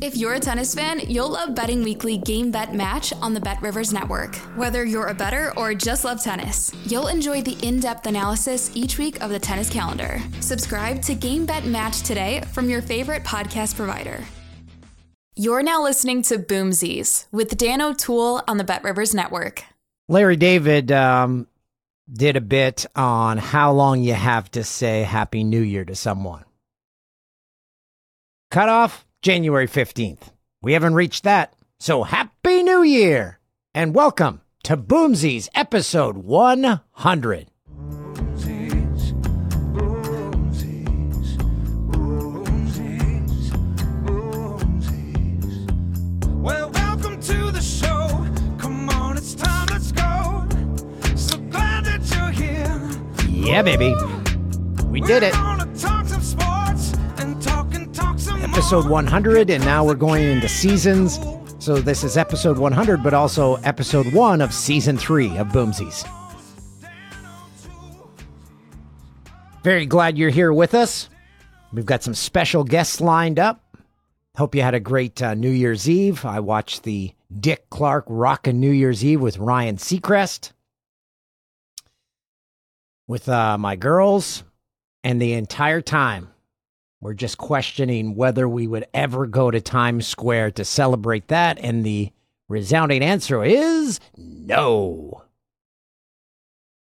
If you're a tennis fan, you'll love Betting Weekly Game Bet Match on the Bet Rivers Network. Whether you're a better or just love tennis, you'll enjoy the in depth analysis each week of the tennis calendar. Subscribe to Game Bet Match today from your favorite podcast provider. You're now listening to Boomsies with Dan O'Toole on the Bet Rivers Network. Larry David um, did a bit on how long you have to say Happy New Year to someone. Cut off January 15th. We haven't reached that. So Happy New Year and welcome to Boomsies episode 100. Well, welcome to the show. Come on, it's time, let's go. So glad that you're here. Yeah, baby. We did it. Episode 100, and now we're going into seasons. So this is episode 100, but also episode one of season three of Boomsies. Very glad you're here with us. We've got some special guests lined up. Hope you had a great uh, New Year's Eve. I watched the Dick Clark Rockin' New Year's Eve with Ryan Seacrest with uh, my girls, and the entire time we're just questioning whether we would ever go to Times Square to celebrate that, and the resounding answer is no.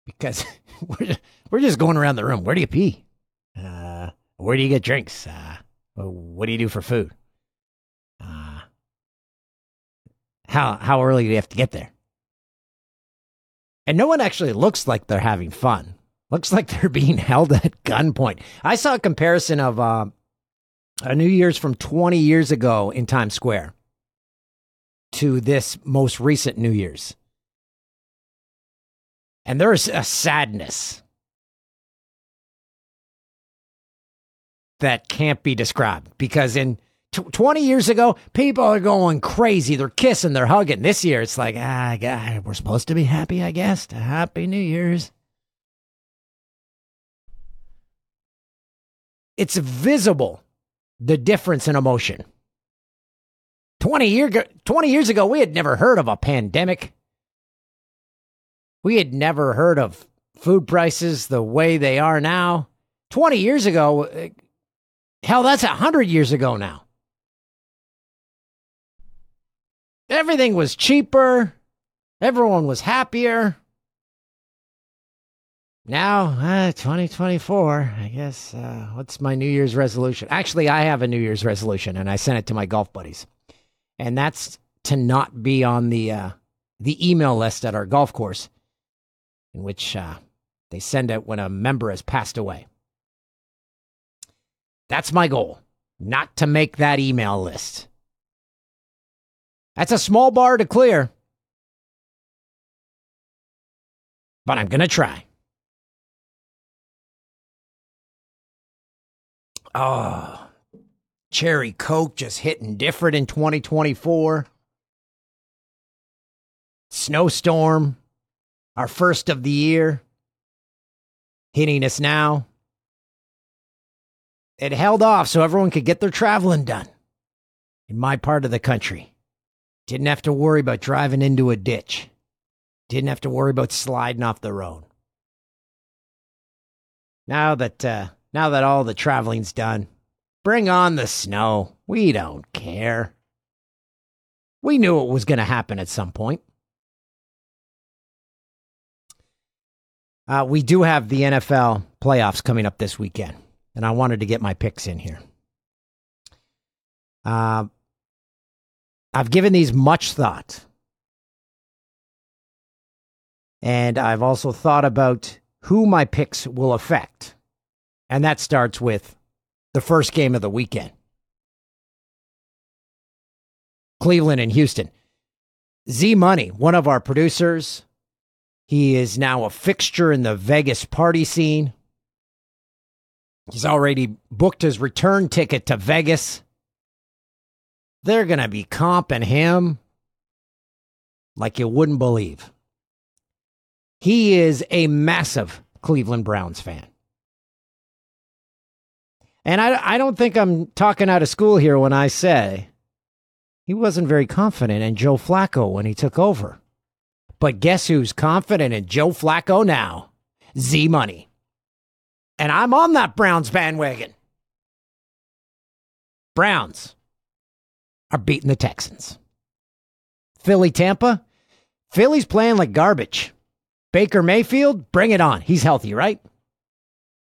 Because we're, we're just going around the room. Where do you pee? Uh, where do you get drinks? Uh, what do you do for food? Uh, how how early do you have to get there? And no one actually looks like they're having fun. Looks like they're being held at gunpoint. I saw a comparison of uh, a New Year's from 20 years ago in Times Square to this most recent New Year's. And there's a sadness that can't be described because in tw 20 years ago, people are going crazy. They're kissing, they're hugging. This year, it's like, ah, God, we're supposed to be happy, I guess. Happy New Year's. It's visible the difference in emotion. 20 year 20 years ago we had never heard of a pandemic. We had never heard of food prices the way they are now. 20 years ago hell that's 100 years ago now. Everything was cheaper. Everyone was happier. Now, uh, 2024, I guess. Uh, what's my New Year's resolution? Actually, I have a New Year's resolution, and I sent it to my golf buddies, and that's to not be on the uh, the email list at our golf course, in which uh, they send it when a member has passed away. That's my goal, not to make that email list. That's a small bar to clear, but I'm gonna try. Oh, cherry coke just hitting different in 2024. Snowstorm, our first of the year, hitting us now. It held off so everyone could get their traveling done in my part of the country. Didn't have to worry about driving into a ditch. Didn't have to worry about sliding off the road. Now that uh, now that all the traveling's done, bring on the snow. We don't care. We knew it was going to happen at some point. Uh, we do have the NFL playoffs coming up this weekend, and I wanted to get my picks in here. Uh, I've given these much thought. And I've also thought about who my picks will affect. And that starts with the first game of the weekend Cleveland and Houston. Z Money, one of our producers, He is now a fixture in the Vegas party scene. He's already booked his return ticket to Vegas. They're going to be comping him like you wouldn't believe. He is a massive Cleveland Browns fan. And I, I don't think I'm talking out of school here when I say he wasn't very confident in Joe Flacco when he took over. But guess who's confident in Joe Flacco now? Z Money. And I'm on that Browns bandwagon. Browns are beating the Texans. Philly, Tampa. Philly's playing like garbage. Baker Mayfield, bring it on. He's healthy, right?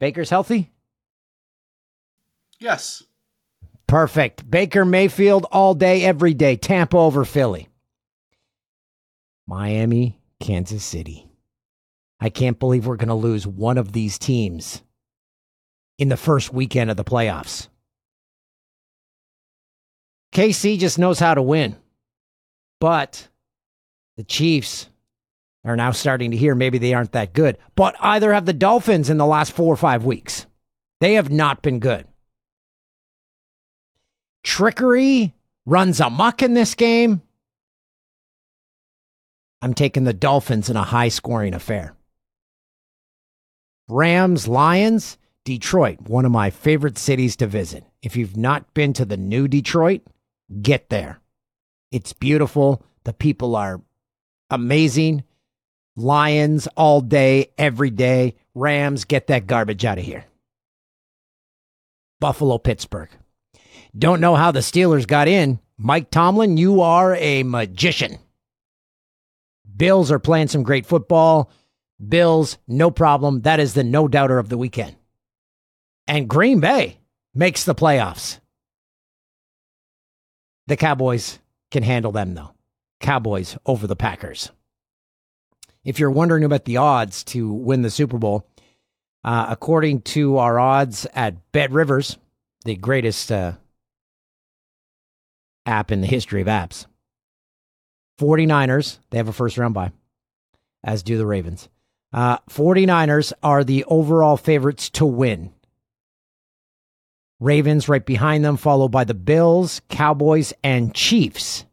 Baker's healthy? Yes. Perfect. Baker Mayfield all day, every day. Tampa over Philly. Miami, Kansas City. I can't believe we're going to lose one of these teams in the first weekend of the playoffs. KC just knows how to win. But the Chiefs are now starting to hear maybe they aren't that good. But either have the Dolphins in the last four or five weeks. They have not been good. Trickery runs amok in this game. I'm taking the Dolphins in a high scoring affair. Rams, Lions, Detroit, one of my favorite cities to visit. If you've not been to the new Detroit, get there. It's beautiful. The people are amazing. Lions all day, every day. Rams, get that garbage out of here. Buffalo, Pittsburgh. Don't know how the Steelers got in. Mike Tomlin, you are a magician. Bills are playing some great football. Bills, no problem. That is the no doubter of the weekend. And Green Bay makes the playoffs. The Cowboys can handle them, though. Cowboys over the Packers. If you're wondering about the odds to win the Super Bowl, uh, according to our odds at Bet Rivers, the greatest uh, app in the history of apps, 49ers, they have a first round bye, as do the Ravens. Uh, 49ers are the overall favorites to win. Ravens right behind them, followed by the Bills, Cowboys, and Chiefs.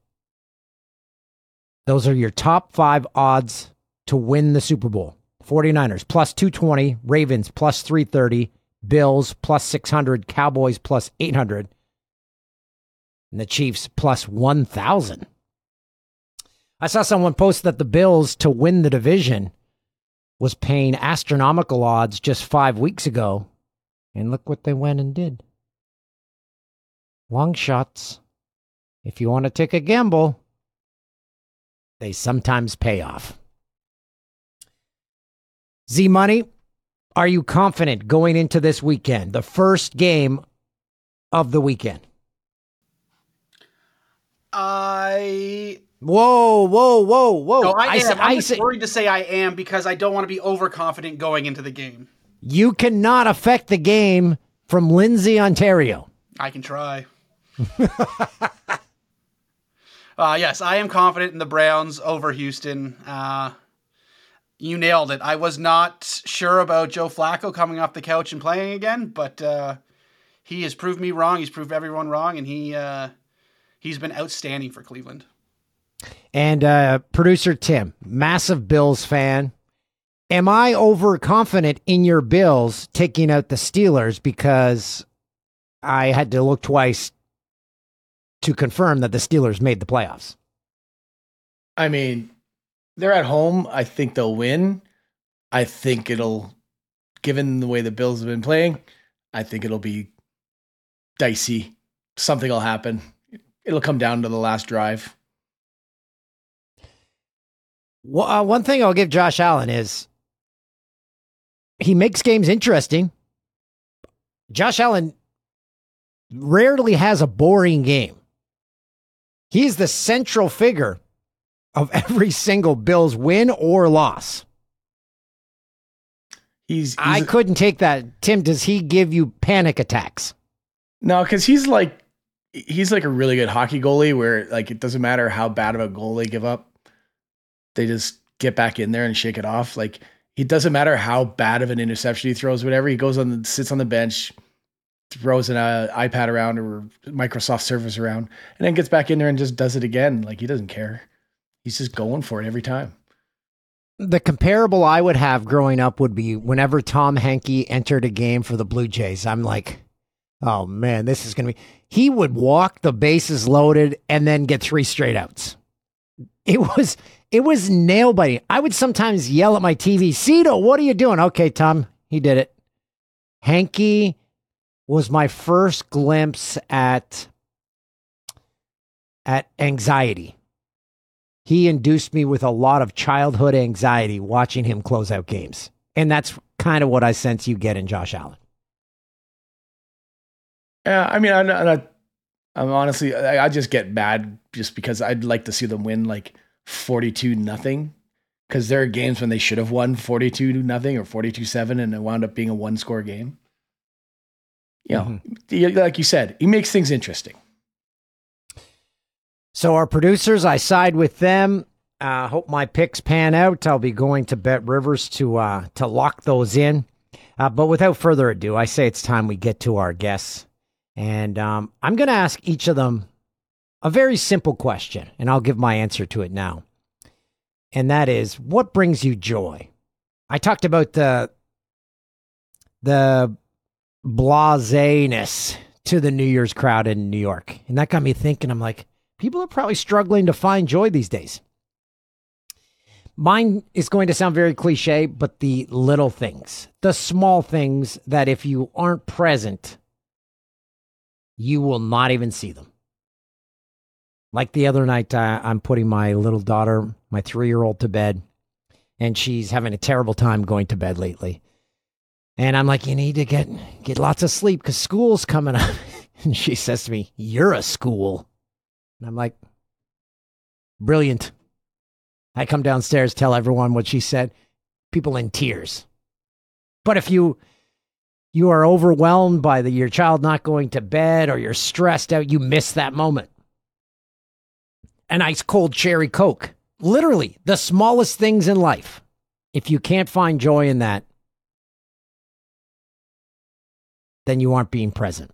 Those are your top five odds to win the Super Bowl. 49ers plus 220, Ravens plus 330, Bills plus 600, Cowboys plus 800, and the Chiefs plus 1,000. I saw someone post that the Bills to win the division was paying astronomical odds just five weeks ago. And look what they went and did. Long shots. If you want to take a gamble, they sometimes pay off. Z Money, are you confident going into this weekend, the first game of the weekend? I Whoa, whoa, whoa, whoa! no, I, am. said- I'm I just said- worried to say I am because I don't want to be overconfident going into the game. you cannot affect the game from Lindsay, Ontario. I can try. uh, yes, I am confident in the Browns over Houston. Uh, you nailed it. I was not sure about Joe Flacco coming off the couch and playing again, but uh, he has proved me wrong. He's proved everyone wrong, and he uh, he's been outstanding for Cleveland. And uh, producer Tim, massive Bills fan. Am I overconfident in your Bills taking out the Steelers because I had to look twice to confirm that the Steelers made the playoffs? I mean, they're at home. I think they'll win. I think it'll, given the way the Bills have been playing, I think it'll be dicey. Something will happen. It'll come down to the last drive. Well, uh, one thing I'll give Josh Allen is he makes games interesting. Josh Allen rarely has a boring game. He's the central figure of every single Bills win or loss. He's, he's I couldn't take that. Tim, does he give you panic attacks? no, because he's like he's like a really good hockey goalie where like it doesn't matter how bad of a goal they give up, they just get back in there and shake it off. Like it doesn't matter how bad of an interception he throws, whatever. He goes on, the, sits on the bench, throws an uh, iPad around or Microsoft Surface around, and then gets back in there and just does it again. Like he doesn't care. He's just going for it every time. The comparable I would have growing up would be whenever Tom Henke entered a game for the Blue Jays, I'm like, oh man, this is going to be. He would walk the bases loaded and then get three straight outs. It was it was nail biting. I would sometimes yell at my TV, Cito, what are you doing? Okay, Tom, he did it. Henke was my first glimpse at at anxiety. He induced me with a lot of childhood anxiety watching him close out games. And that's kind of what I sense you get in Josh Allen. Yeah, I mean, I'm, not, I'm honestly, I, I just get mad just because I'd like to see them win like 42 nothing. Because there are games when they should have won 42 nothing or 42 7 and it wound up being a one score game. You know, mm-hmm. like you said, he makes things interesting. So our producers, I side with them. Uh, hope my picks pan out. I'll be going to Bet Rivers to uh, to lock those in. Uh, but without further ado, I say it's time we get to our guests. And um, I'm going to ask each of them a very simple question, and I'll give my answer to it now. And that is, what brings you joy? I talked about the the blaseness to the New Year's crowd in New York, and that got me thinking. I'm like, people are probably struggling to find joy these days. Mine is going to sound very cliche, but the little things, the small things that if you aren't present, you will not even see them. Like the other night, uh, I'm putting my little daughter, my three year old, to bed, and she's having a terrible time going to bed lately. And I'm like, you need to get get lots of sleep because school's coming up. and she says to me, "You're a school." And I'm like, brilliant. I come downstairs, tell everyone what she said. People in tears. But if you you are overwhelmed by the, your child not going to bed or you're stressed out, you miss that moment. An ice cold cherry Coke. Literally, the smallest things in life. If you can't find joy in that, then you aren't being present.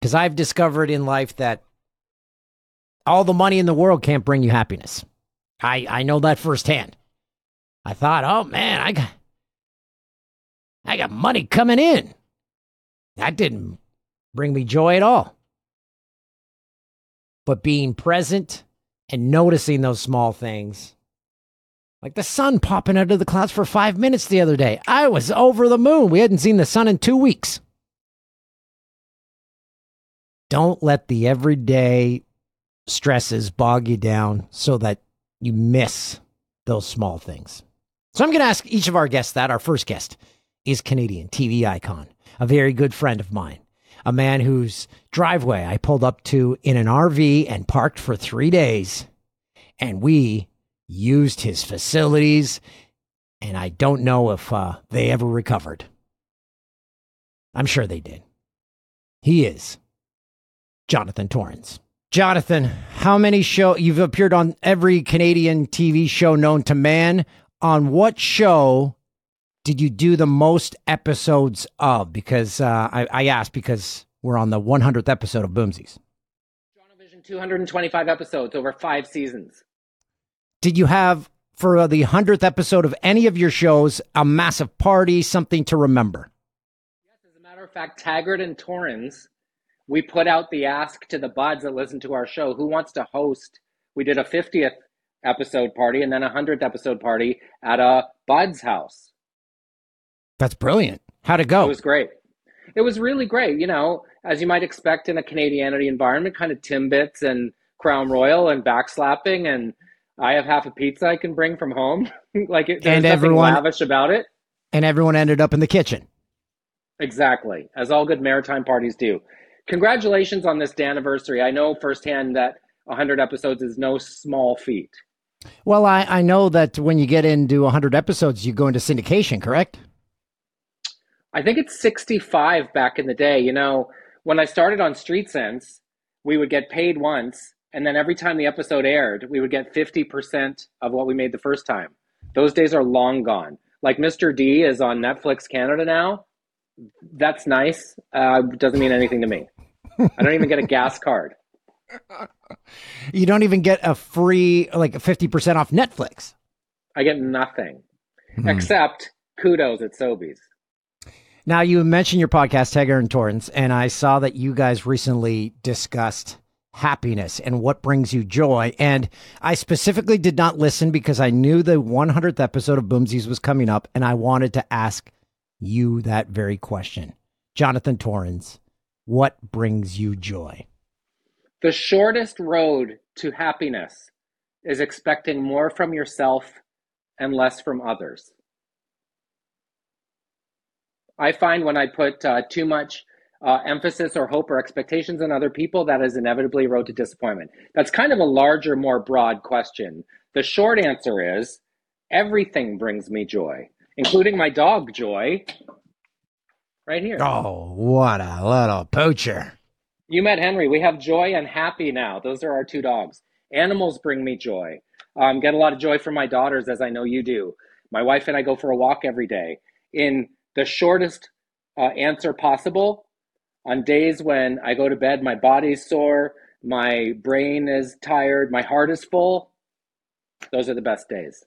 Because I've discovered in life that all the money in the world can't bring you happiness. I, I know that firsthand. I thought, oh man, I got I got money coming in. That didn't bring me joy at all. But being present and noticing those small things, like the sun popping out of the clouds for five minutes the other day, I was over the moon. We hadn't seen the sun in two weeks. Don't let the everyday stresses bog you down so that you miss those small things. So I'm going to ask each of our guests that. Our first guest is Canadian TV icon, a very good friend of mine, a man whose driveway I pulled up to in an RV and parked for three days. And we used his facilities, and I don't know if uh, they ever recovered. I'm sure they did. He is Jonathan Torrens. Jonathan, how many show you've appeared on every Canadian TV show known to man? On what show did you do the most episodes of? Because uh, I, I asked because we're on the 100th episode of Boomsies. Vision 225 episodes over five seasons. Did you have for the 100th episode of any of your shows a massive party, something to remember? Yes, as a matter of fact, Taggart and Torrens, we put out the ask to the buds that listen to our show who wants to host. We did a 50th episode party and then a 100th episode party at a Bud's house. That's brilliant. How'd it go? It was great. It was really great. You know, as you might expect in a Canadianity environment, kind of Timbits and Crown Royal and backslapping. And I have half a pizza I can bring from home. like, it, and everyone, lavish about it. And everyone ended up in the kitchen. Exactly, as all good maritime parties do. Congratulations on this anniversary. I know firsthand that 100 episodes is no small feat. Well, I, I know that when you get into 100 episodes, you go into syndication, correct? I think it's 65 back in the day. You know, when I started on Street Cents, we would get paid once, and then every time the episode aired, we would get 50% of what we made the first time. Those days are long gone. Like Mr. D is on Netflix Canada now. That's nice. Uh, doesn't mean anything to me. I don't even get a gas card. You don't even get a free like fifty percent off Netflix. I get nothing except kudos at Sobeys. Now you mentioned your podcast, Taggart and Torrens, and I saw that you guys recently discussed happiness and what brings you joy. And I specifically did not listen because I knew the 100th episode of Boomsies was coming up, and I wanted to ask you that very question, Jonathan Torrens. What brings you joy? The shortest road to happiness is expecting more from yourself and less from others. I find when I put uh, too much uh, emphasis or hope or expectations on other people, that is inevitably a road to disappointment. That's kind of a larger, more broad question. The short answer is everything brings me joy, including my dog, Joy, right here. Oh, what a little poacher. You met Henry. We have Joy and Happy now. Those are our two dogs. Animals bring me joy. Um, get a lot of joy from my daughters, as I know you do. My wife and I go for a walk every day. In the shortest uh, answer possible, on days when I go to bed, my body's sore, my brain is tired, my heart is full, those are the best days.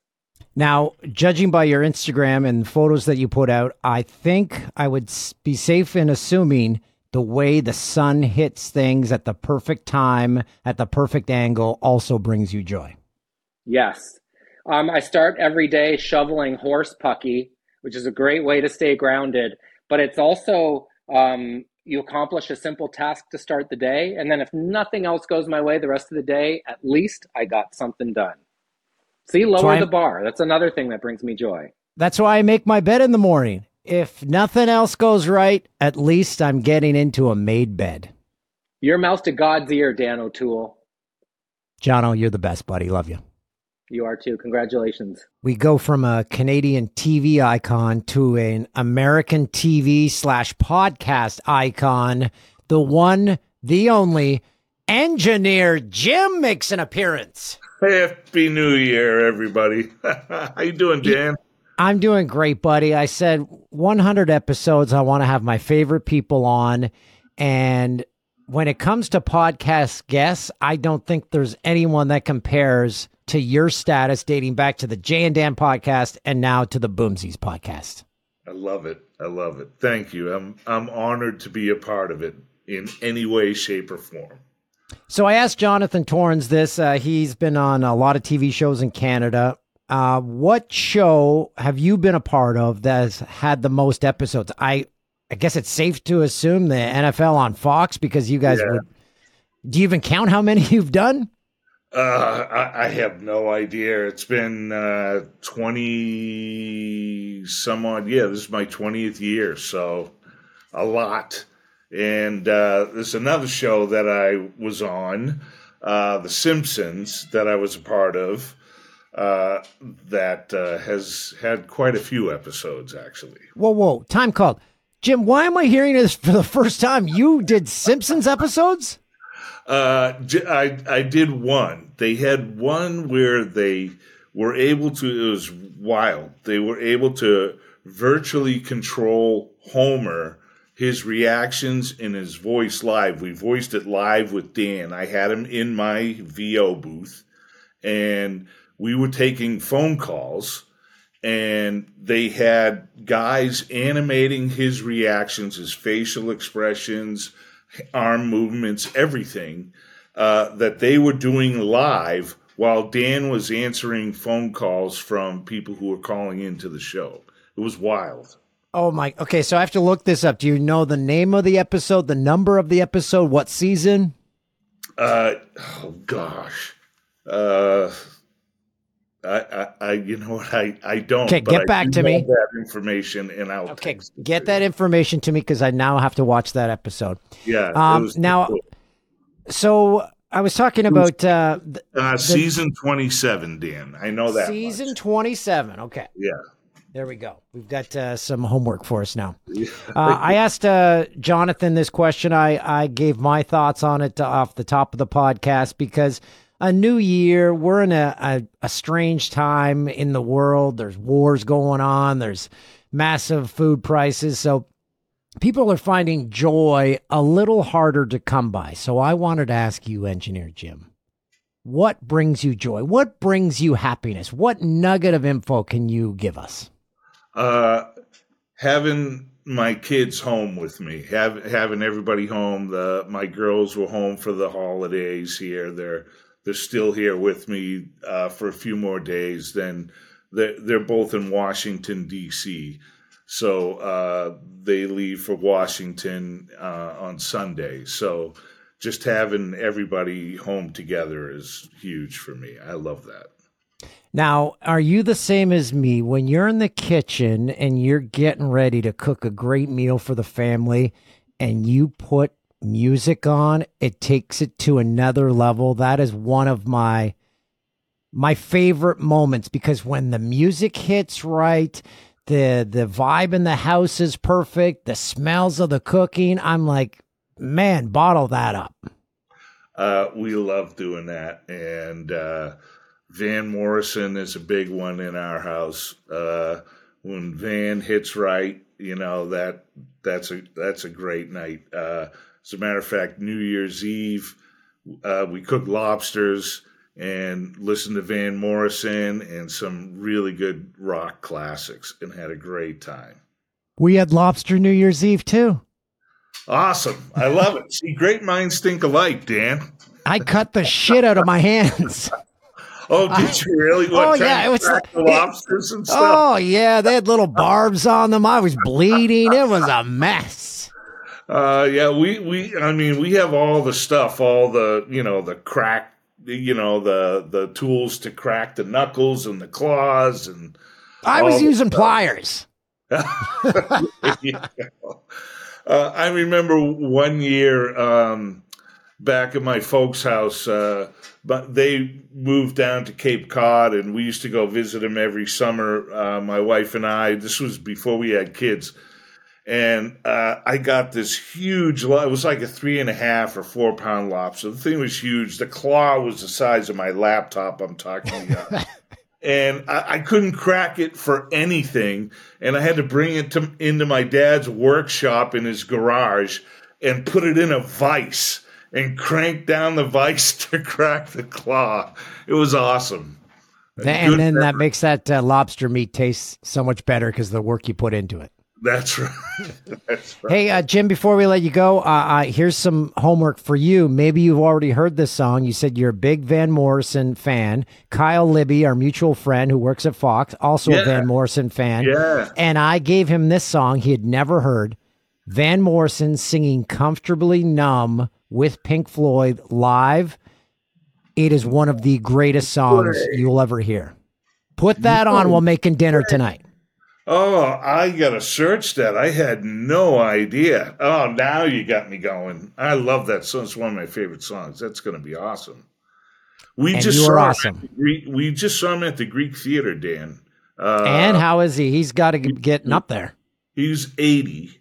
Now, judging by your Instagram and photos that you put out, I think I would be safe in assuming the way the sun hits things at the perfect time, at the perfect angle, also brings you joy. Yes. Um, I start every day shoveling horse pucky, which is a great way to stay grounded. But it's also um, you accomplish a simple task to start the day, and then if nothing else goes my way the rest of the day, at least I got something done. See, lower I'm- the bar. That's another thing that brings me joy. That's why I make my bed in the morning. If nothing else goes right, at least I'm getting into a made bed. Your mouth to God's ear, Dan O'Toole. Jono, you're the best, buddy. Love you. You are too. Congratulations. We go from a Canadian TV icon to an American TV slash podcast icon. The one, the only, engineer Jim makes an appearance. Happy New Year, everybody. How you doing, Dan? I'm doing great, buddy. I said 100 episodes. I want to have my favorite people on. And when it comes to podcast guests, I don't think there's anyone that compares to your status dating back to the Jay and Dan podcast and now to the Boomsies podcast. I love it. I love it. Thank you. I'm I'm honored to be a part of it in any way, shape, or form. So I asked Jonathan Torrens this. Uh, he's been on a lot of TV shows in Canada. Uh, what show have you been a part of that has had the most episodes? I I guess it's safe to assume the NFL on Fox because you guys Yeah. would. Do you even count how many you've done? Uh, I, I have no idea. It's been uh, twenty some odd. Yeah, this is my twentieth year, so a lot. And uh, there's another show that I was on, uh, The Simpsons, that I was a part of. Uh, that uh, has had quite a few episodes, actually. Whoa, whoa! Time called. Jim, why am I hearing this for the first time? You did Simpsons episodes? Uh, I I did one. They had one where they were able to. It was wild. They were able to virtually control Homer, his reactions and his voice live. We voiced it live with Dan. I had him in my VO booth, and we were taking phone calls. And they had guys animating his reactions, his facial expressions, arm movements, everything uh, that they were doing live while Dan was answering phone calls from people who were calling into the show. It was wild. Oh my! Okay, so I have to look this up. Do you know the name of the episode, the number of the episode, what season? Uh, oh gosh. Uh, I, I, I, you know what? I, I don't. Okay, get I back to me. That information, and I'll Okay, get that information to me because I now have to watch that episode. Yeah. Um, now- cool. So I was talking about uh, th- uh, season twenty-seven, Dan. I know that. season twenty-seven. Okay, Yeah. there we go. We've got uh, some homework for us now. Uh, I asked uh, Jonathan this question. I, I gave my thoughts on it off the top of the podcast because a new year. We're in a, a, a strange time in the world. There's wars going on, there's massive food prices. So people are finding joy a little harder to come by. So I wanted to ask you, Engineer Jim, what brings you joy? What brings you happiness? What nugget of info can you give us? Uh, having my kids home with me, have, having everybody home. The my girls were home for the holidays here. They're they're still here with me uh, for a few more days. Then they're they're both in Washington D.C. So uh, they leave for Washington uh, on Sunday. So just having everybody home together is huge for me. I love that. Now, are you the same as me when you're in the kitchen and you're getting ready to cook a great meal for the family and you put music on, it takes it to another level. That is one of my my favorite moments because when the music hits right, the the vibe in the house is perfect, the smells of the cooking, I'm like, man, bottle that up. Uh, we love doing that, and uh, Van Morrison is a big one in our house. Uh, when Van hits right, you know that that's a that's a great night. As a matter of fact, New Year's Eve, uh, we cooked lobsters and listened to Van Morrison and some really good rock classics, and had a great time. We had lobster New Year's Eve too. Awesome, I love it. See, great minds think alike, Dan. I cut the shit out of my hands. Oh, did you really? What, oh, yeah, it was- the lobsters and stuff. Oh yeah, they had little barbs on them. I was bleeding. It was a mess. Uh, yeah, we we I mean we have all the stuff, all the you know the crack, you know the the tools to crack the knuckles and the claws and I was using stuff. pliers. Yeah. Uh, I remember one year um, back at my folks' house, uh, but they moved down to Cape Cod, and we used to go visit them every summer. Uh, my wife and I. This was before we had kids, and uh, I got this huge. It was like a three and a half or four pound lobster. The thing was huge. The claw was the size of my laptop. I'm talking about. and I, I couldn't crack it for anything. And I had to bring it to, into my dad's workshop in his garage and put it in a vise and crank down the vise to crack the claw. It was awesome. And then that makes that uh, lobster meat taste so much better because the work you put into it. That's right. That's right. Hey, uh, Jim, before we let you go, uh, uh, here's some homework for you. Maybe you've already heard this song. You said you're a big Van Morrison fan. Kyle Libby, our mutual friend who works at Fox, also a Van Morrison fan. Yeah. And I gave him this song he had never heard Van Morrison singing Comfortably Numb with Pink Floyd live. It is one of the greatest songs you'll ever hear. Put that on while making dinner tonight. Oh, I gotta search that. I had no idea. Oh, now you got me going. I love that song. It's one of my favorite songs. That's gonna be awesome. We And just you saw are him at awesome. Greek, we just saw him at the Greek Theater, Dan. Uh, and how is he? He's got to get getting up there. He's 80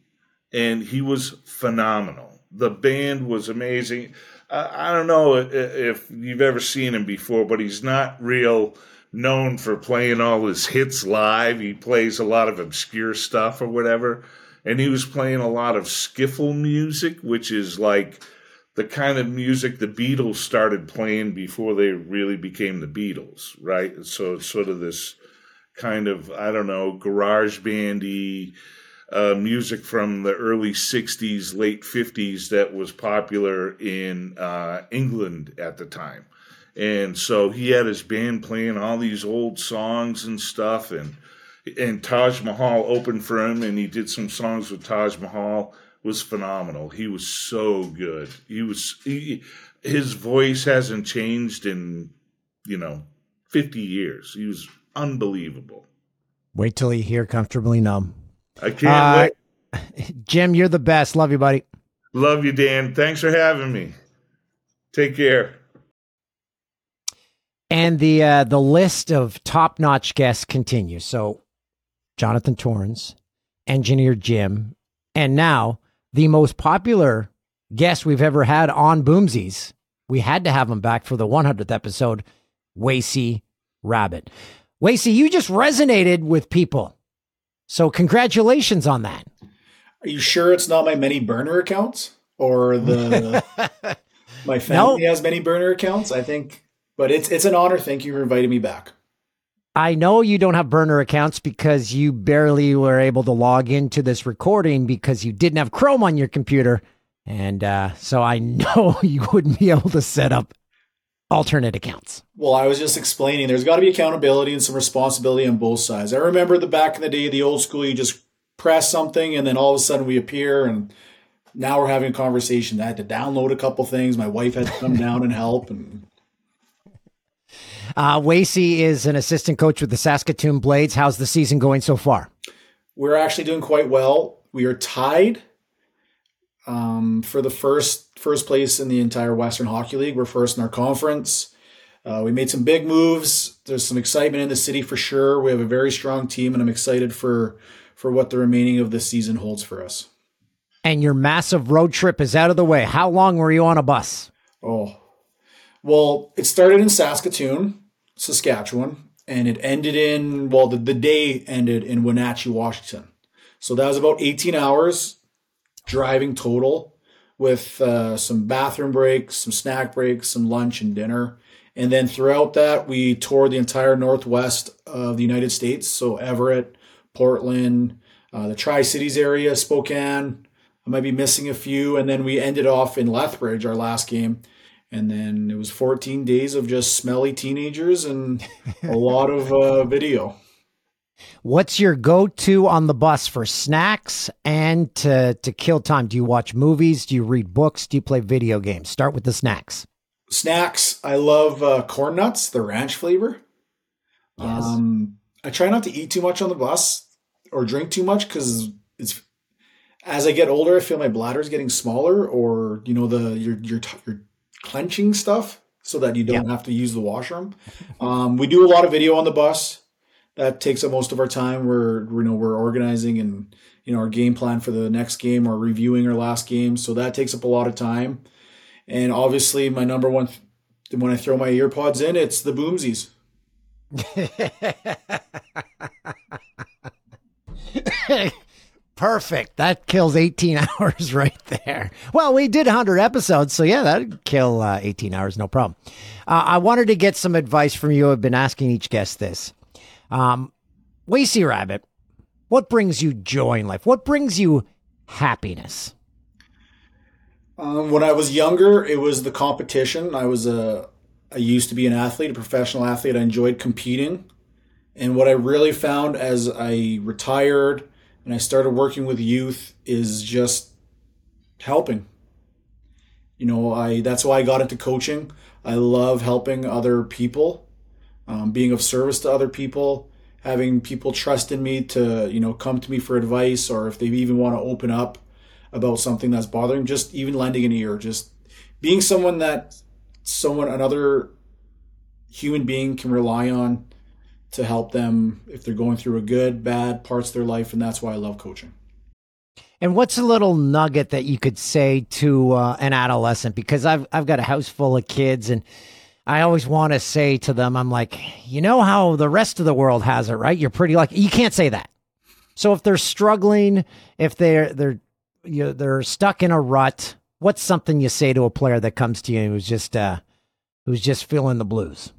and he was phenomenal. The band was amazing. I don't know if you've ever seen him before, but he's not real known for playing all his hits live. He plays a lot of obscure stuff or whatever. And he was playing a lot of skiffle music, which is like the kind of music the Beatles started playing before they really became the Beatles, right? So it's sort of this kind of I don't know garage bandy uh, music from the early '60s, late '50s that was popular in uh, England at the time. And so he had his band playing all these old songs and stuff, and and Taj Mahal opened for him, and he did some songs with Taj Mahal. Was phenomenal. He was so good. He was he, his voice hasn't changed in you know 50 years. He was unbelievable. Wait till you hear Comfortably Numb. I can't Uh, wait. Jim, you're the best. Love you, buddy. Love you, Dan. Thanks for having me. Take care. And the uh, the list of top notch guests continues. So, Jonathan Torrens, Engineer Jim, and now the most popular guest we've ever had on Boomsies, we had to have him back for the 100th episode, Wacey Rabbit. Wacey, you just resonated with people. So congratulations on that. Are you sure it's not my many burner accounts or the my family has many burner accounts? I think, but it's it's an honor. Thank you for inviting me back. I know you don't have burner accounts because you barely were able to log into this recording because you didn't have Chrome on your computer. And uh, so I know you wouldn't be able to set up alternate accounts. Well, I was just explaining there's got to be accountability and some responsibility on both sides. I remember the back in the day, the old school, you just press something and then all of a sudden we appear and now we're having a conversation. I had to download a couple things. My wife had to come down and help and Uh, Wacey is an assistant coach with the Saskatoon Blades. How's the season going so far? we're actually doing quite well. We are tied um, for the first first place in the entire Western Hockey League. We're first in our conference. Uh, we made some big moves. There's some excitement in the city for sure. We have a very strong team, and I'm excited for for what the remaining of the season holds for us. And your massive road trip is out of the way. How long were you on a bus? Oh, well, it started in Saskatoon, Saskatchewan, and it ended in, well, the, the day ended in Wenatchee, Washington. So that was about 18 hours driving total with uh, some bathroom breaks, some snack breaks, some lunch and dinner. And then throughout that, we toured the entire northwest of the United States. So Everett, Portland, uh, the Tri Cities area, Spokane. I might be missing a few. And then we ended off in Lethbridge, our last game. And then it was 14 days of just smelly teenagers and a lot of uh, video. What's your go-to on the bus for snacks and to to kill time? Do you watch movies? Do you read books? Do you play video games? Start with the snacks. Snacks, I love uh, corn nuts, the ranch flavor. Yes. Um, I try not to eat too much on the bus or drink too much because it's as I get older, I feel my bladder is getting smaller, or you know the your your you're clenching stuff so that you don't have to use the washroom. Um, we do a lot of video on the bus. That takes up most of our time. We're you know we're organizing and you know our game plan for the next game or reviewing our last game, so that takes up a lot of time. And obviously, my number one when I throw my earpods in, it's the boomsies. Perfect. That kills 18 hours right there. Well, we did 100 episodes, so yeah, that'd kill uh, 18 hours, no problem. Uh, I wanted to get some advice from you. I've been asking each guest this. Um, Wacey Rabbit, what brings you joy in life? What brings you happiness? Um, when I was younger, it was the competition. I was a, I used to be an athlete, a professional athlete. I enjoyed competing, and what I really found as I retired and I started working with youth is just helping. You know, I that's why I got into coaching. I love helping other people, um, being of service to other people, having people trust in me to you know come to me for advice, or if they even want to open up about something that's bothering, just even lending an ear, just being someone that someone another human being can rely on to help them if they're going through a good, bad parts of their life, and that's why I love coaching. And what's a little nugget that you could say to uh, an adolescent? Because I've I've got a house full of kids, and I always want to say to them, I'm like, you know how the rest of the world has it, right? You're pretty lucky. You can't say that. So if they're struggling, if they're they're you they're stuck in a rut, what's something you say to a player that comes to you who's just uh, who's just feeling the blues?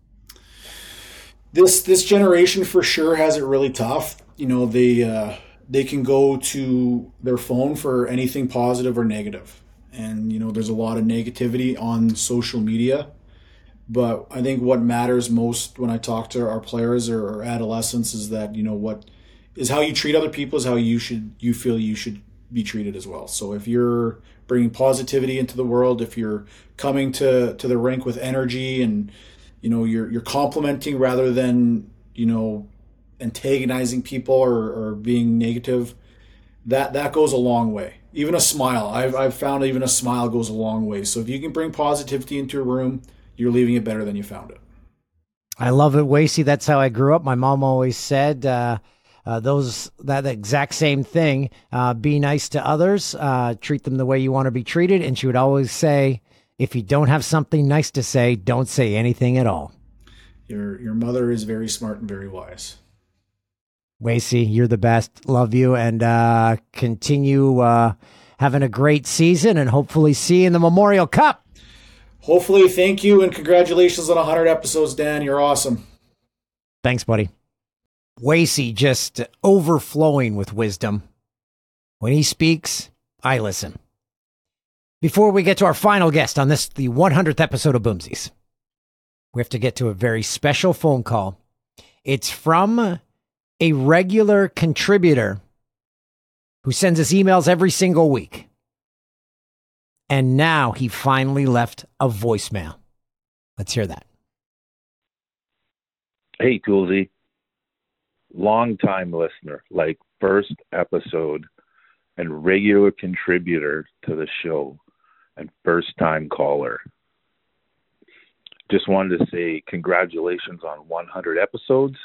This this generation for sure has it really tough. You know, they uh, they can go to their phone for anything positive or negative, and you know, there's a lot of negativity on social media. But I think what matters most when I talk to our players or, or adolescents is that you know what is how you treat other people is how you should you feel you should be treated as well. So if you're bringing positivity into the world, if you're coming to to the rink with energy and you know you're you're complimenting rather than you know antagonizing people or, or being negative, that that goes a long way. Even a smile, I've I've found even a smile goes a long way. So if you can bring positivity into a room, you're leaving it better than you found it. I love it, Wacey. That's how I grew up. My mom always said uh, uh, those that exact same thing. Uh, be nice to others. Uh, treat them the way you want to be treated. And she would always say, If you don't have something nice to say, don't say anything at all. Your your mother is very smart and very wise. Wacey, you're the best. Love you and uh, continue uh, having a great season and hopefully see you in the Memorial Cup. Hopefully, thank you and congratulations on 100 episodes, Dan. You're awesome. Thanks, buddy. Wacey just overflowing with wisdom. When he speaks, I listen. Before we get to our final guest on this, the 100th episode of Boomsies, we have to get to a very special phone call. It's from a regular contributor who sends us emails every single week. And now he finally left a voicemail. Let's hear that. Hey, Toolsy. Long time listener, like first episode and regular contributor to the show and first time caller. Just wanted to say congratulations on 100 episodes.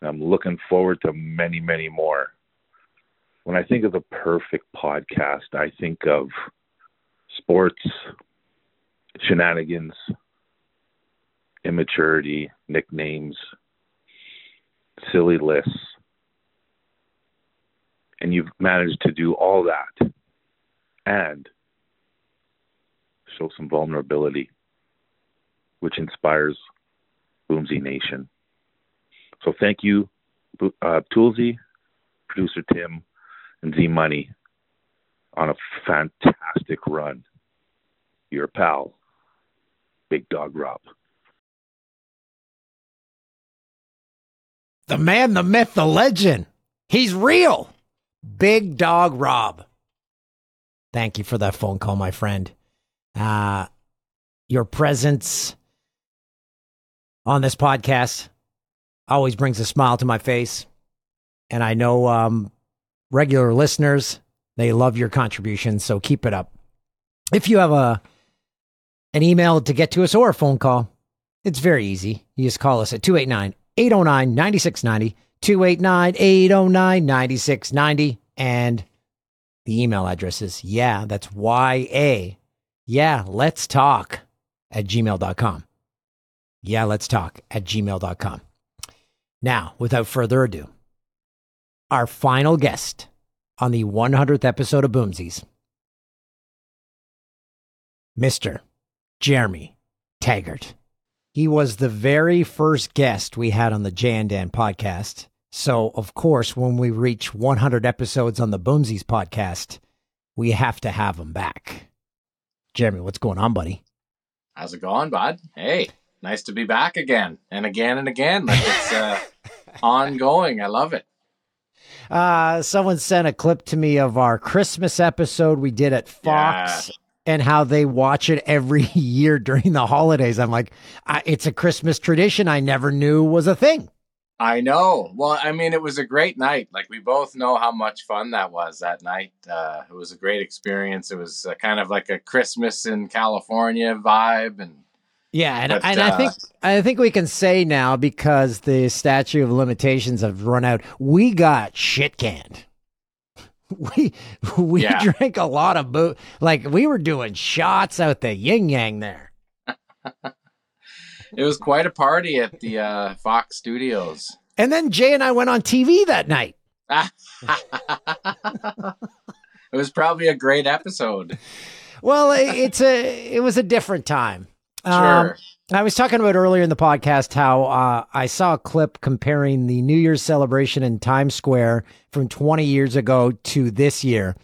I'm looking forward to many, many more. When I think of the perfect podcast, I think of sports, shenanigans, immaturity, nicknames, silly lists. And you've managed to do all that and show some vulnerability, which inspires Boomsy Nation. So thank you, uh, Toolsy, producer Tim, and Z Money on a fantastic run. Your pal, Big Dog Rob. The man, the myth, the legend. He's real. Big Dog Rob. Thank you for that phone call, my friend. Uh, your presence on this podcast always brings a smile to my face. And I know um, regular listeners, they love your contributions. So keep it up. If you have a an email to get to us or a phone call, it's very easy. You just call us at 289 809 9690, 289 809 9690. And the email address is, yeah, that's YA. Yeah, let's talk at gmail.com. Yeah, let's talk at gmail.com. Now, without further ado, our final guest on the 100th episode of Boomsies, Mr. Jeremy Taggart. He was the very first guest we had on the Jay and Dan podcast. So, of course, when we reach 100 episodes on the Boomsies podcast, we have to have him back. Jeremy, what's going on, buddy? How's it going, bud? Hey, nice to be back again and again and again. Like it's uh, ongoing. I love it. Uh, someone sent a clip to me of our Christmas episode we did at Fox and how they watch it every year during the holidays. I'm like, I, it's a Christmas tradition I never knew was a thing. I know. Well, I mean, it was a great night. Like we both know how much fun that was that night. Uh, it was a great experience. It was uh, kind of like a Christmas in California vibe, and Yeah, and, But, and I uh, think I think we can say now because the statute of limitations have run out. We got shit canned. We we Yeah. drank a lot of boo. Like we were doing shots out the yin yang there. it was quite a party at the uh, Fox Studios. And then Jay and I went on TV that night. It was probably a great episode. Well, it, it's a it was a different time. Um, Sure. I was talking about earlier in the podcast how uh, I saw a clip comparing the New Year's celebration in Times Square from 20 years ago to this year,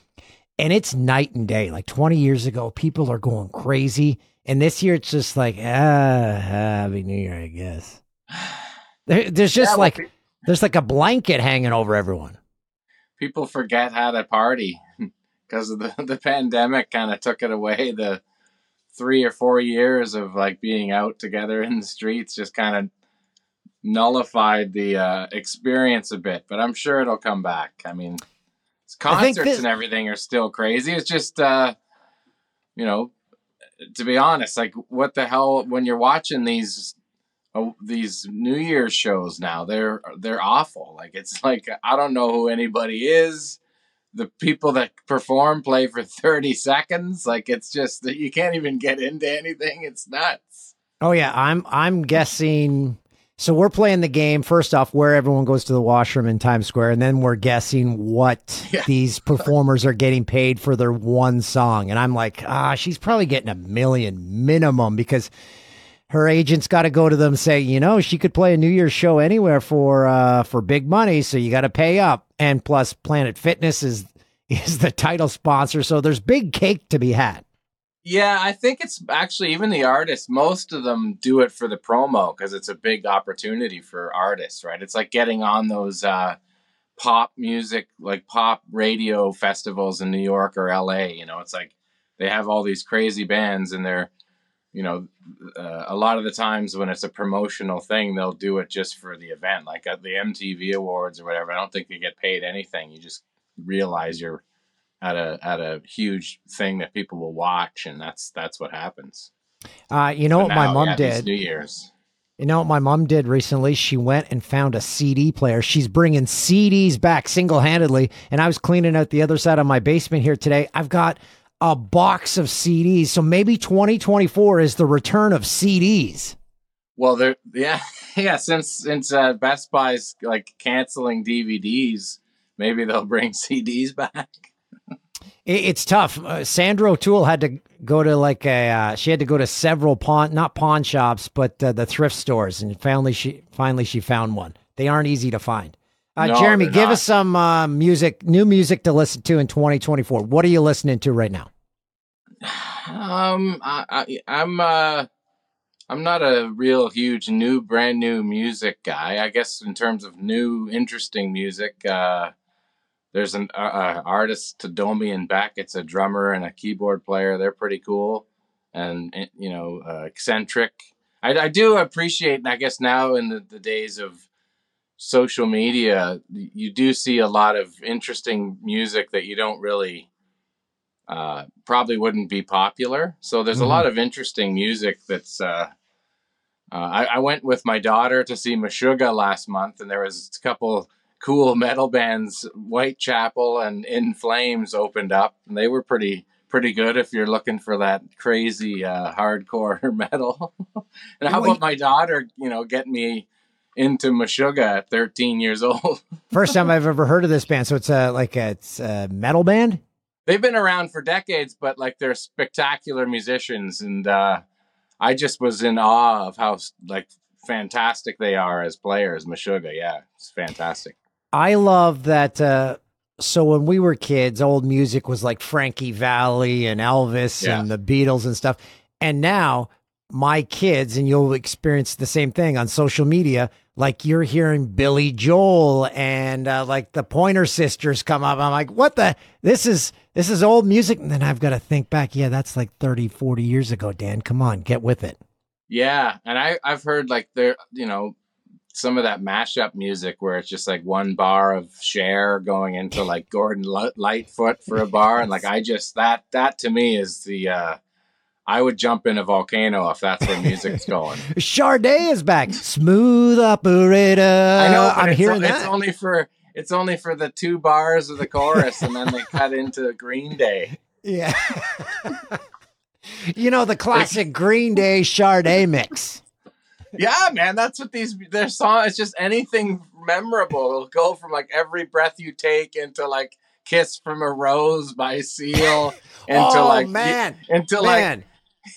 and it's night and day. Like 20 years ago, people are going crazy, and this year it's just like ah, Happy New Year, I guess. There, there's just Yeah, like pe- there's like a blanket hanging over everyone. people forget how to party because of the, the pandemic kind of took it away the three or four years of like being out together in the streets just kind of nullified the uh, experience a bit but i'm sure it'll come back i mean I concerts this- and everything are still crazy it's just uh you know to be honest like what the hell when you're watching these uh, these New Year's shows now. They're they're awful. Like it's like I don't know who anybody is. the people that perform play for 30 seconds. Like it's just that you can't even get into anything. It's nuts. Oh yeah, I'm I'm guessing. So we're playing the game first off where everyone goes to the washroom in Times Square, and then we're guessing what Yeah. these performers are getting paid for their one song. And I'm like, ah, she's probably getting a million minimum because her agent's got to go to them and say, you know, she could play a New Year's show anywhere for uh for big money, so you got to pay up. And plus, Planet Fitness is is the title sponsor, so there's big cake to be had. Yeah, I think it's actually even the artists, most of them do it for the promo because it's a big opportunity for artists, right? It's like getting on those uh, pop music, like pop radio festivals in New York or LA. You know, it's like they have all these crazy bands and they're, you know, uh, a lot of the times when it's a promotional thing, they'll do it just for the event, like at the MTV Awards or whatever. I don't think they get paid anything. You just realize you're at a at a huge thing that people will watch, and that's that's what happens. Uh, you know But what my mom yeah, did? New Year's. You know what my mom did recently? She went and found a CD player. She's bringing CDs back single handedly. And I was cleaning out the other side of my basement here today. I've got a box of CDs. So maybe 2024 is the return of CDs. Well, there, yeah, yeah. Since since uh, Best Buy's like canceling DVDs, maybe they'll bring CDs back. It, it's tough. Uh, Sandra O'Toole had to go to like a, uh, she had to go to several pawn, not pawn shops, but uh, the thrift stores. And finally she, finally she found one. They aren't easy to find. Uh, No, Jeremy, give not. us some uh, music, new music to listen to in 2024. What are you listening to right now? Um, I, I I'm uh, I'm not a real huge new brand new music guy. I guess in terms of new interesting music, uh, there's an uh, uh, artist Tadomi and back. It's a drummer and a keyboard player. They're pretty cool, and eh, you know, uh, eccentric. I, I do appreciate, I guess now in the, the days of social media, you do see a lot of interesting music that you don't really uh, probably wouldn't be popular. So there's Mhm. a lot of interesting music that's. Uh, uh, I, I went with my daughter to see Meshuggah last month, and there was a couple cool metal bands. Whitechapel and In Flames opened up, and they were pretty pretty good if you're looking for that crazy uh, hardcore metal. and how about my daughter? You know, get me into Meshuggah at 13 years old. First time I've ever heard of this band. So it's a, like a, it's a metal band. they've been around for decades, but like they're spectacular musicians, and uh, I just was in awe of how like fantastic they are as players. Meshuggah, yeah, it's fantastic. I love that. Uh, so when we were kids, old music was like Frankie Valli and Elvis Yeah. and the Beatles and stuff. And now my kids, and you'll experience the same thing on social media. Like you're hearing Billy Joel and uh, like the Pointer Sisters come up. I'm like, what the? This is this is old music. And then I've got to think back. Yeah, that's like 30, 40 years ago. Dan, come on, get with it. Yeah, and I I've heard like there, you know, some of that mashup music where it's just like one bar of Cher going into like Gordon Lightfoot for a bar, and like I just that that to me is the. uh I would jump in a volcano if that's where music's going. Sade is back. Smooth operator. I know, I'm it's, hearing o- that. it's only for it's only for the two bars of the chorus, and then they cut into Green Day. Yeah. you know the classic Green Day Sade mix. Yeah, man, that's what these their song. It's just anything memorable. It'll go from like every breath you take into like "Kiss from a Rose" by Seal into oh like man, into man. like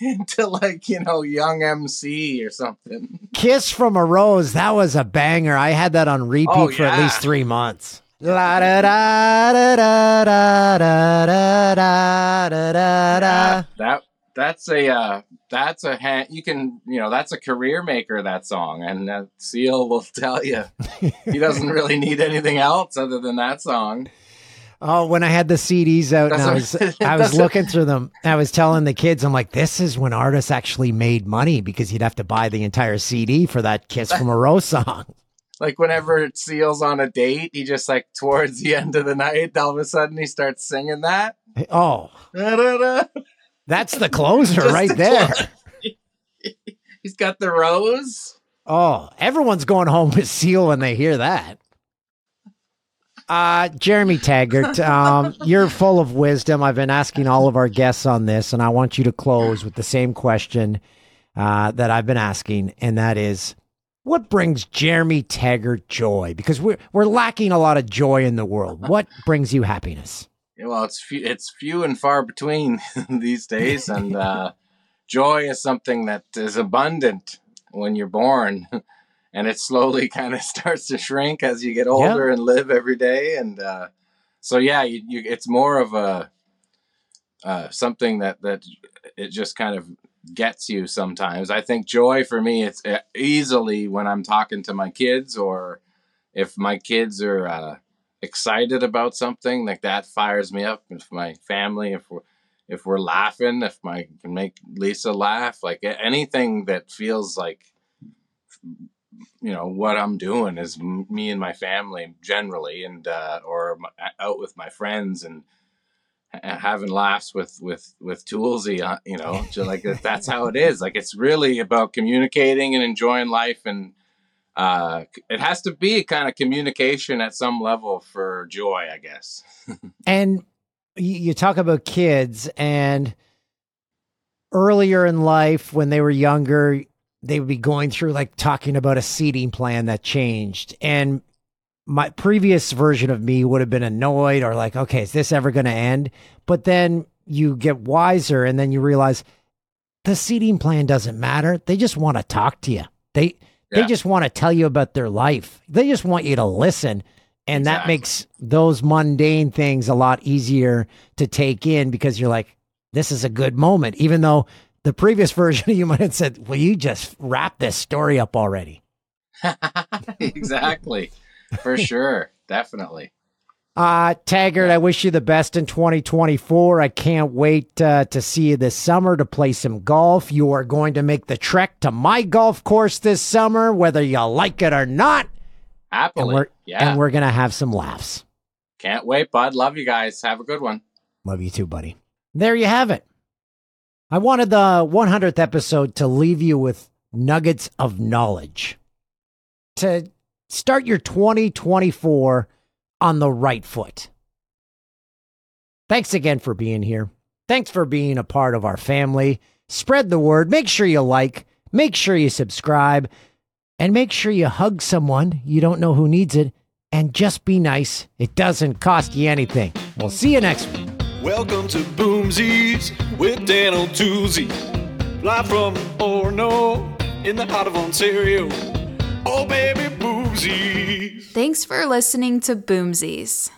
into like you know Young MC or something. Kiss from a Rose. That was a banger. I had that on repeat Oh, for at least three months. La da da da da da da da da da. That that's a uh, that's a ha- you can you know that's a career maker that song, and uh, Seal will tell you he doesn't really need anything else other than that song. Oh, when I had the CDs out and I was I was looking through them, I was telling the kids, I'm like, this is when artists actually made money because you'd have to buy the entire CD for that Kiss from a Rose song. like whenever Seal's on a date, he just like towards the end of the night, all of a sudden he starts singing that. Oh. That's the closer right the there. He's got the rose. Oh, everyone's going home with Seal when they hear that. Uh, Jeremy Taggart, um, you're full of wisdom. I've been asking all of our guests on this, and I want you to close with the same question uh, that I've been asking, and that is, what brings Jeremy Taggart joy? Because we're we're lacking a lot of joy in the world. What brings you happiness? Yeah, well, it's few, it's few and far between these days, and uh, joy is something that is abundant when you're born, and it slowly kind of starts to shrink as you get older and live every day. And uh, so, yeah, you, you, it's more of a uh, something that that it just kind of gets you sometimes. I think joy for me, it's uh, easily when I'm talking to my kids or if my kids are uh, excited about something like that fires me up. If my family, if we're if we're laughing, if my can make Lisa laugh, like anything that feels like you know what I'm doing is m- me and my family generally, and uh, or m- out with my friends and having laughs with with with Toolsy, uh, you know, just like that's how it is. Like it's really about communicating and enjoying life, and uh, it has to be kind of communication at some level for joy, I guess. And you, you talk about kids, and earlier in life, when they were younger, they would be going through like talking about a seating plan that changed. And my previous version of me would have been annoyed or like, okay, is this ever going to end? But then you get wiser and then you realize the seating plan doesn't matter. They just want to talk to you. They they just want to tell you about their life. They just want you to listen. And that makes those mundane things a lot easier to take in because you're like, this is a good moment. Even though the previous version of you might have said, Will you just wrap this story up already? exactly, for sure, definitely. Uh, Taggart, I wish you the best in 2024. I can't wait uh, to see you this summer to play some golf. You are going to make the trek to my golf course this summer, whether you like it or not. And Happily, we're, yeah. and we're going to have some laughs. Can't wait, bud. Love you guys. Have a good one. Love you too, buddy. There you have it. I wanted the 100th episode to leave you with nuggets of knowledge to start your 2024 on the right foot. Thanks again for being here. Thanks for being a part of our family. Spread the word. Make sure you like, make sure you subscribe, and make sure you hug someone you don't know who needs it. And just be nice. It doesn't cost you anything. We'll see you next week. Welcome to Boomsies with Dan O'Toole. Live from Orono in the heart of Ontario. Oh, baby, Boomsies. Thanks for listening to Boomsies.